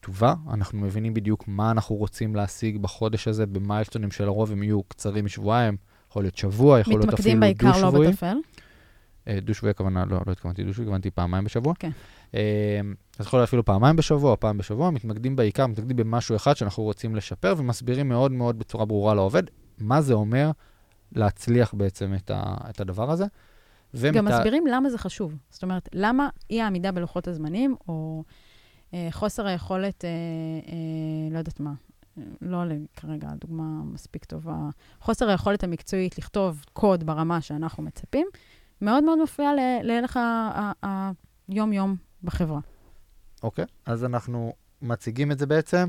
כתובה, אנחנו מבינים בדיוק מה אנחנו רוצים להשיג בחודש הזה, במיילסטונים שלרוב הם יהיו קצרים משבועיים, יכול להיות שבוע, יכול להיות אפילו דו-שבועי. מתמקדים בעיקר לא בטפל. אה, דו-שבועי הכוונה, לא, לא התכוונתי דו-שבועי, התכוונתי פעמיים בשבוע. כן. אה, אז יכול להיות אפילו פעמיים בשבוע פעם בשבוע, מתמקדים בעיקר, מתמקדים במשהו אחד שאנחנו רוצים לשפר, ומסבירים מאוד מאוד בצורה ברורה לעובד מה זה אומר להצליח בעצם את, ה, את הדבר הזה. גם ומת... מסבירים למה זה חשוב. זאת אומרת, למה אי העמידה בלוחות הזמנים, או חוסר היכולת, אה, אה, לא יודעת מה, לא כרגע דוגמה מספיק טובה, חוסר היכולת המקצועית לכתוב קוד ברמה שאנחנו מצפים, מאוד מאוד מפריע להלך היום-יום בחברה. אוקיי, okay. אז אנחנו מציגים את זה בעצם,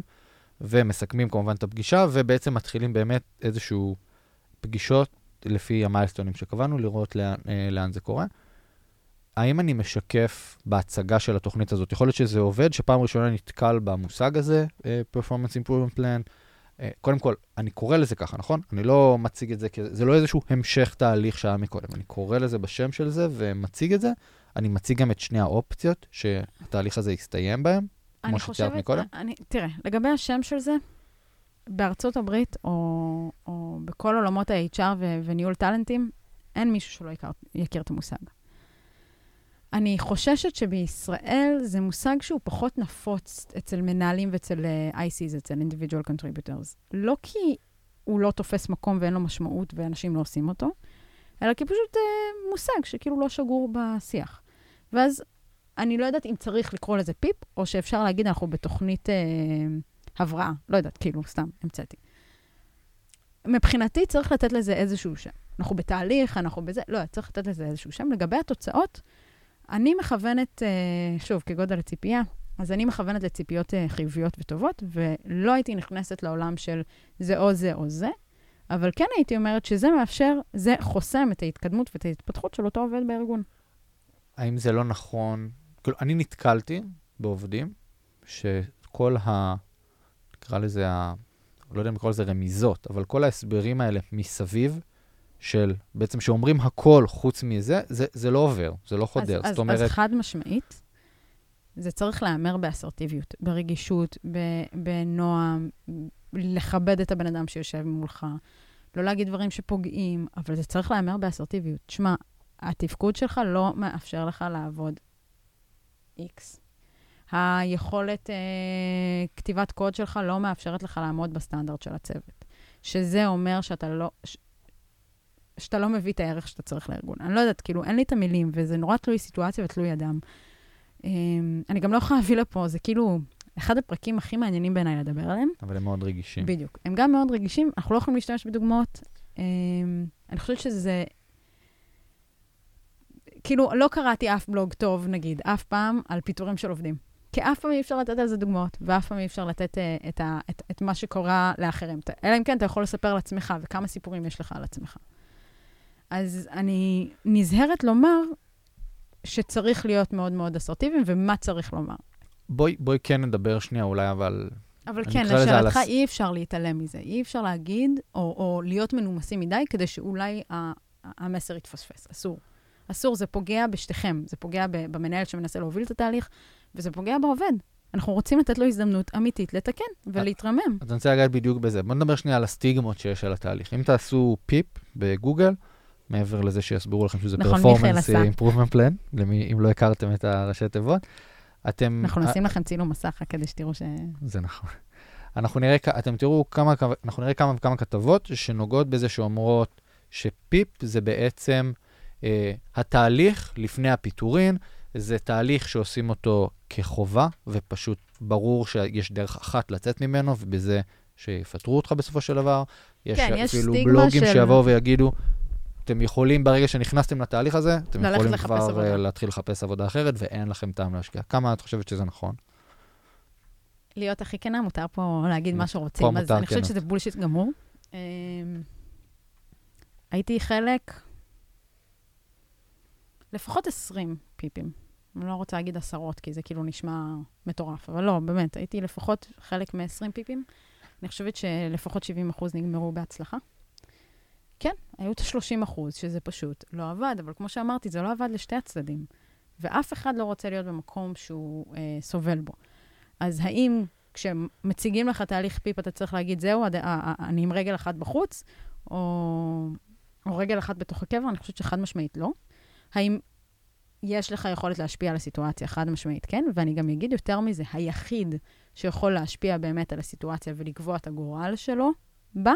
ומסכמים כמובן את הפגישה, ובעצם מתחילים באמת איזשהו פגישות לפי המיילסטונים שקבענו, לראות לאן, לאן זה קורה. האם אני משקף בהצגה של התוכנית הזאת? יכול להיות שזה עובד שפעם ראשונה נתקל במושג הזה, uh, Performance Improvement Plan. Uh, קודם כל, אני קורא לזה ככה, נכון? אני לא מציג את זה, כ... זה לא איזשהו המשך תהליך שהיה מקודם. אני קורא לזה בשם של זה ומציג את זה. אני מציג גם את שני האופציות שהתהליך הזה יסתיים בהן, כמו שציירת מקודם. אני, תראה, לגבי השם של זה, בארצות הברית, או, או בכל עולמות ה-HR ו- וניהול טאלנטים, אין מישהו שלא יכיר, יכיר את המושג. אני חוששת שבישראל זה מושג שהוא פחות נפוץ אצל מנהלים ואצל uh, ICs, אצל individual contributors. לא כי הוא לא תופס מקום ואין לו משמעות ואנשים לא עושים אותו, אלא כי פשוט uh, מושג שכאילו לא שגור בשיח. ואז אני לא יודעת אם צריך לקרוא לזה פיפ, או שאפשר להגיד, אנחנו בתוכנית uh, הבראה. לא יודעת, כאילו, סתם, המצאתי. מבחינתי צריך לתת לזה איזשהו שם. אנחנו בתהליך, אנחנו בזה, לא, צריך לתת לזה איזשהו שם. לגבי התוצאות, אני מכוונת, אה, שוב, כגודל הציפייה, אז אני מכוונת לציפיות אה, חיוביות וטובות, ולא הייתי נכנסת לעולם של זה או זה או זה, אבל כן הייתי אומרת שזה מאפשר, זה חוסם את ההתקדמות ואת ההתפתחות של אותו עובד בארגון. האם זה לא נכון? כאילו, אני נתקלתי בעובדים שכל ה... נקרא לזה ה... לא יודע אם לקרוא לזה רמיזות, אבל כל ההסברים האלה מסביב, של בעצם שאומרים הכל חוץ מזה, זה, זה לא עובר, זה לא חודר. אז, זאת אומרת... אז חד משמעית, זה צריך להיאמר באסרטיביות, ברגישות, בנועם, לכבד את הבן אדם שיושב מולך, לא להגיד דברים שפוגעים, אבל זה צריך להיאמר באסרטיביות. שמע, התפקוד שלך לא מאפשר לך לעבוד X. היכולת אה, כתיבת קוד שלך לא מאפשרת לך לעמוד בסטנדרט של הצוות. שזה אומר שאתה לא, שאתה לא מביא את הערך שאתה צריך לארגון. אני לא יודעת, כאילו, אין לי את המילים, וזה נורא תלוי סיטואציה ותלוי אדם. אמ, אני גם לא יכולה להביא לפה, זה כאילו אחד הפרקים הכי מעניינים בעיניי לדבר עליהם. אבל הם מאוד רגישים. בדיוק. הם גם מאוד רגישים, אנחנו לא יכולים להשתמש בדוגמאות. אמ, אני חושבת שזה... כאילו, לא קראתי אף בלוג טוב, נגיד, אף פעם, על פיטורים של עובדים. כי אף פעם אי אפשר לתת על זה דוגמאות, ואף פעם אי אפשר לתת uh, את, ה, את, את מה שקורה לאחרים. אלא אם כן, אתה יכול לספר לעצמך, וכמה סיפורים יש לך על עצמך. אז אני נזהרת לומר שצריך להיות מאוד מאוד אסרטיביים, ומה צריך לומר. בואי, בואי כן נדבר שנייה אולי, אבל... אבל כן, לשאלתך, הס... אי אפשר להתעלם מזה. אי אפשר להגיד, או, או להיות מנומסים מדי, כדי שאולי ה, המסר יתפספס. אסור. אסור, זה פוגע בשתיכם. זה פוגע במנהל שמנסה להוביל את התהליך, וזה פוגע בעובד. אנחנו רוצים לתת לו הזדמנות אמיתית לתקן ולהתרמם. אז אני רוצה לגעת בדיוק בזה. בואו נדבר שנייה על הסטיגמות שיש על התהליך. אם תעשו פיפ בגוגל, מעבר לזה שיסבירו לכם שזה נכון, performance improvement plan, אם לא הכרתם את הראשי תיבות, אתם... אנחנו נשים לכם צילום מסך רק כדי שתראו ש... זה נכון. אנחנו נראה, אתם תראו כמה, אנחנו נראה כמה וכמה כתבות שנוגעות בזה שאומרות ש PIP זה בעצם אה, התהליך לפני הפיטורין, זה תהליך שעושים אותו כחובה, ופשוט ברור שיש דרך אחת לצאת ממנו, ובזה שיפטרו אותך בסופו של דבר. יש כן, יש אפילו בלוגים של... שיבואו ויגידו, אתם יכולים, ברגע שנכנסתם לתהליך הזה, אתם יכולים כבר עבודה. להתחיל לחפש עבודה אחרת, ואין לכם טעם להשקיע. כמה את חושבת שזה נכון? להיות הכי כנה, מותר פה להגיד מה שרוצים. אז אני חושבת שזה בולשיט גמור. אמ, הייתי חלק, לפחות 20 פיפים. אני לא רוצה להגיד עשרות, כי זה כאילו נשמע מטורף, אבל לא, באמת, הייתי לפחות חלק מ-20 פיפים. אני חושבת שלפחות 70 אחוז נגמרו בהצלחה. כן, היו את ה-30 אחוז, שזה פשוט לא עבד, אבל כמו שאמרתי, זה לא עבד לשתי הצדדים. ואף אחד לא רוצה להיות במקום שהוא אה, סובל בו. אז האם כשמציגים לך תהליך פיפ, אתה צריך להגיד, זהו, עד, אה, אה, אני עם רגל אחת בחוץ, או, או רגל אחת בתוך הקבר? אני חושבת שחד משמעית לא. האם יש לך יכולת להשפיע על הסיטואציה, חד משמעית, כן? ואני גם אגיד יותר מזה, היחיד שיכול להשפיע באמת על הסיטואציה ולקבוע את הגורל שלו בה,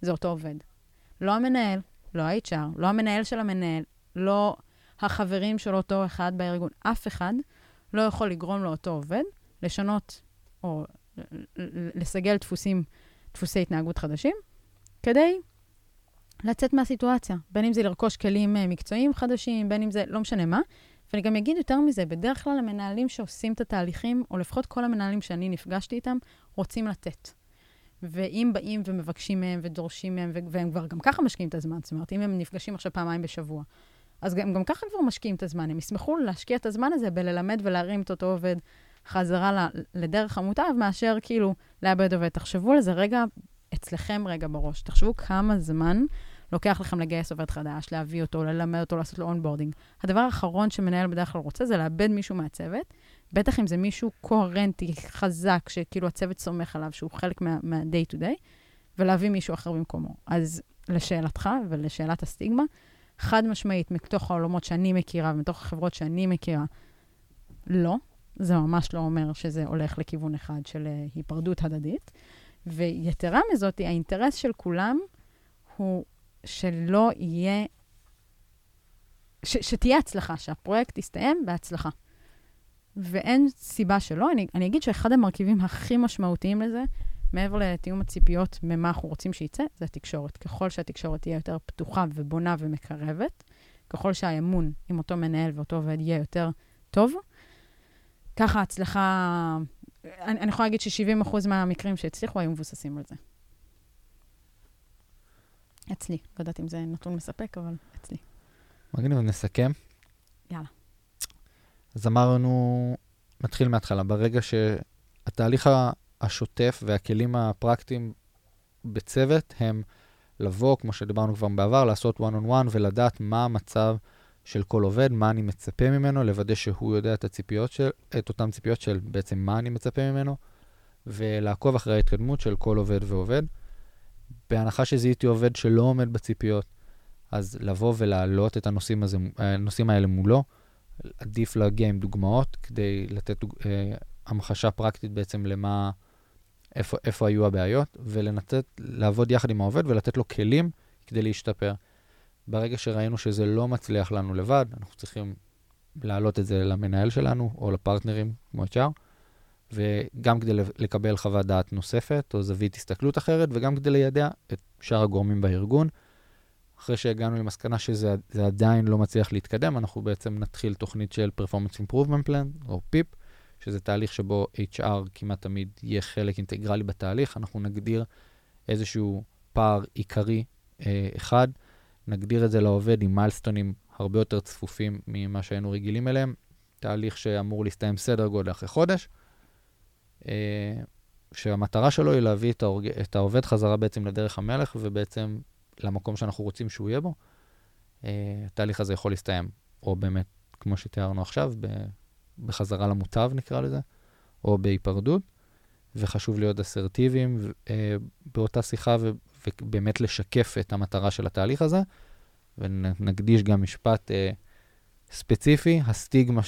זה אותו עובד. לא המנהל, לא ה-HR, לא המנהל של המנהל, לא החברים של אותו אחד בארגון, אף אחד לא יכול לגרום לאותו עובד לשנות או לסגל דפוסים, דפוסי התנהגות חדשים, כדי לצאת מהסיטואציה. בין אם זה לרכוש כלים אה, מקצועיים חדשים, בין אם זה, לא משנה מה. ואני גם אגיד יותר מזה, בדרך כלל המנהלים שעושים את התהליכים, או לפחות כל המנהלים שאני נפגשתי איתם, רוצים לתת. ואם באים ומבקשים מהם ודורשים מהם, והם כבר גם ככה משקיעים את הזמן, זאת אומרת, אם הם נפגשים עכשיו פעמיים בשבוע, אז גם, גם ככה כבר משקיעים את הזמן. הם ישמחו להשקיע את הזמן הזה בללמד ולהרים את אותו עובד חזרה לדרך המוטב, מאשר כאילו לאבד עובד. תחשבו על זה רגע, אצלכם רגע בראש. תחשבו כמה זמן לוקח לכם לגייס עובד חדש, להביא אותו, ללמד אותו, לעשות לו onboarding. הדבר האחרון שמנהל בדרך כלל רוצה זה לאבד מישהו מהצוות, בטח אם זה מישהו קוהרנטי, חזק, שכאילו הצוות סומך עליו, שהוא חלק מה-day to day, ולהביא מישהו אחר במקומו. אז לשאלתך ולשאלת הסטיגמה, חד משמעית, מתוך העולמות שאני מכירה ומתוך החברות שאני מכירה, לא. זה ממש לא אומר שזה הולך לכיוון אחד של אה, היפרדות הדדית. ויתרה מזאת, האינטרס של כולם הוא שלא יהיה, ש, שתהיה הצלחה, שהפרויקט יסתיים בהצלחה. ואין סיבה שלא. אני, אני אגיד שאחד המרכיבים הכי משמעותיים לזה, מעבר לתיאום הציפיות ממה אנחנו רוצים שייצא, זה התקשורת. ככל שהתקשורת תהיה יותר פתוחה ובונה ומקרבת, ככל שהאמון עם אותו מנהל ואותו עובד יהיה יותר טוב, ככה ההצלחה, אני, אני יכולה להגיד ש-70% מהמקרים שהצליחו היו מבוססים על זה. אצלי. לא יודעת אם זה נתון מספק, אבל אצלי. מגניב, נסכם. אז אמרנו, נתחיל מההתחלה. ברגע שהתהליך השוטף והכלים הפרקטיים בצוות הם לבוא, כמו שדיברנו כבר בעבר, לעשות one on one ולדעת מה המצב של כל עובד, מה אני מצפה ממנו, לוודא שהוא יודע את הציפיות של, את אותן ציפיות של בעצם מה אני מצפה ממנו, ולעקוב אחרי ההתקדמות של כל עובד ועובד. בהנחה שזיהיתי עובד שלא עומד בציפיות, אז לבוא ולהעלות את הנושאים, הזה, הנושאים האלה מולו, עדיף להגיע עם דוגמאות כדי לתת. אה, המחשה פרקטית בעצם למה, איפה, איפה היו הבעיות, ולנתת, לעבוד יחד עם העובד ולתת לו כלים כדי להשתפר. ברגע שראינו שזה לא מצליח לנו לבד, אנחנו צריכים להעלות את זה למנהל שלנו או לפרטנרים כמו HR, וגם כדי לקבל חוות דעת נוספת או זווית הסתכלות אחרת, וגם כדי לידע את שאר הגורמים בארגון. אחרי שהגענו למסקנה שזה עדיין לא מצליח להתקדם, אנחנו בעצם נתחיל תוכנית של Performance Improvement Plan, או PIP, שזה תהליך שבו HR כמעט תמיד יהיה חלק אינטגרלי בתהליך. אנחנו נגדיר איזשהו פער עיקרי אה, אחד, נגדיר את זה לעובד עם מיילסטונים הרבה יותר צפופים ממה שהיינו רגילים אליהם. תהליך שאמור להסתיים סדר גודל אחרי חודש, אה, שהמטרה שלו היא להביא את, האורג... את העובד חזרה בעצם לדרך המלך ובעצם למקום שאנחנו רוצים שהוא יהיה בו. אה, התהליך הזה יכול להסתיים, או באמת, כמו שתיארנו עכשיו, בחזרה למוטב נקרא לזה, או בהיפרדות, וחשוב להיות אסרטיביים אה, באותה שיחה ובאמת לשקף את המטרה של התהליך הזה. ונקדיש גם משפט אה, ספציפי, הסטיגמה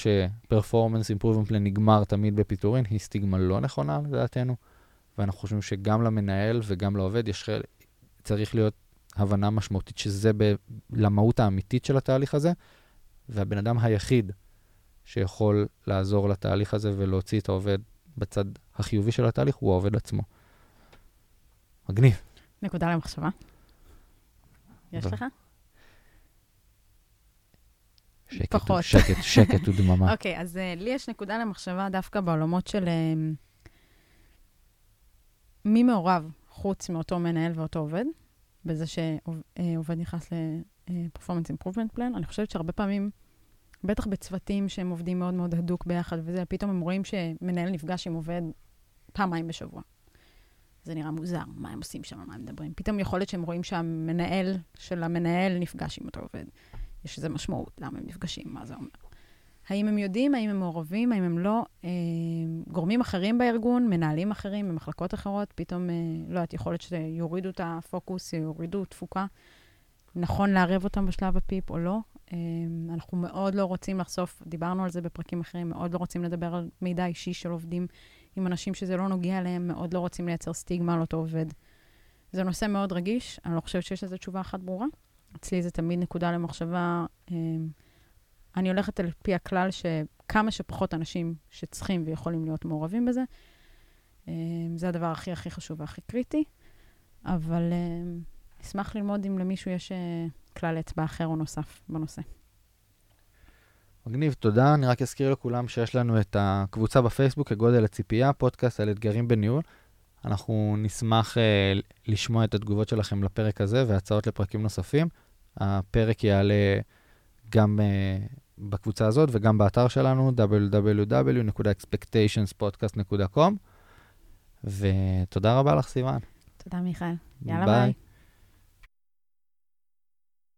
improvement plan נגמר תמיד בפיטורין, היא סטיגמה לא נכונה לדעתנו, ואנחנו חושבים שגם למנהל וגם לעובד יש חלק, צריך להיות הבנה משמעותית שזה ב- למהות האמיתית של התהליך הזה, והבן אדם היחיד שיכול לעזור לתהליך הזה ולהוציא את העובד בצד החיובי של התהליך הוא העובד עצמו. מגניב. נקודה למחשבה. יש ו- לך? שקט, פחות. שקט, שקט ודממה. אוקיי, אז uh, לי יש נקודה למחשבה דווקא בעולמות של uh, מי מעורב חוץ מאותו מנהל ואותו עובד, בזה שעובד נכנס ל-performance improvement plan. אני חושבת שהרבה פעמים, בטח בצוותים שהם עובדים מאוד מאוד הדוק ביחד וזה, פתאום הם רואים שמנהל נפגש עם עובד פעמיים בשבוע. זה נראה מוזר, מה הם עושים שם, מה הם מדברים. פתאום יכול להיות שהם רואים שהמנהל של המנהל נפגש עם אותו עובד. יש לזה משמעות, למה הם נפגשים, מה זה אומר. האם הם יודעים, האם הם מעורבים, האם הם לא. אה, גורמים אחרים בארגון, מנהלים אחרים במחלקות אחרות, פתאום, אה, לא יודעת, יכול להיות שיורידו את הפוקוס, יורידו תפוקה. נכון לערב אותם בשלב הפיפ או לא. אה, אנחנו מאוד לא רוצים לחשוף, דיברנו על זה בפרקים אחרים, מאוד לא רוצים לדבר על מידע אישי של עובדים עם אנשים שזה לא נוגע להם, מאוד לא רוצים לייצר סטיגמה על אותו עובד. זה נושא מאוד רגיש, אני לא חושבת שיש לזה תשובה אחת ברורה. אצלי זה תמיד נקודה למחשבה. אה, אני הולכת על פי הכלל שכמה שפחות אנשים שצריכים ויכולים להיות מעורבים בזה, אה, זה הדבר הכי הכי חשוב והכי קריטי, אבל אה, אשמח ללמוד אם למישהו יש אה, כלל אצבע אחר או נוסף בנושא. מגניב, תודה. אני רק אזכיר לכולם שיש לנו את הקבוצה בפייסבוק, כגודל הציפייה, פודקאסט על אתגרים בניהול. אנחנו נשמח uh, לשמוע את התגובות שלכם לפרק הזה והצעות לפרקים נוספים. הפרק יעלה גם uh, בקבוצה הזאת וגם באתר שלנו, www.expectationspodcast.com. ותודה רבה לך, סיוון. תודה, מיכאל. יאללה, ביי. ביי.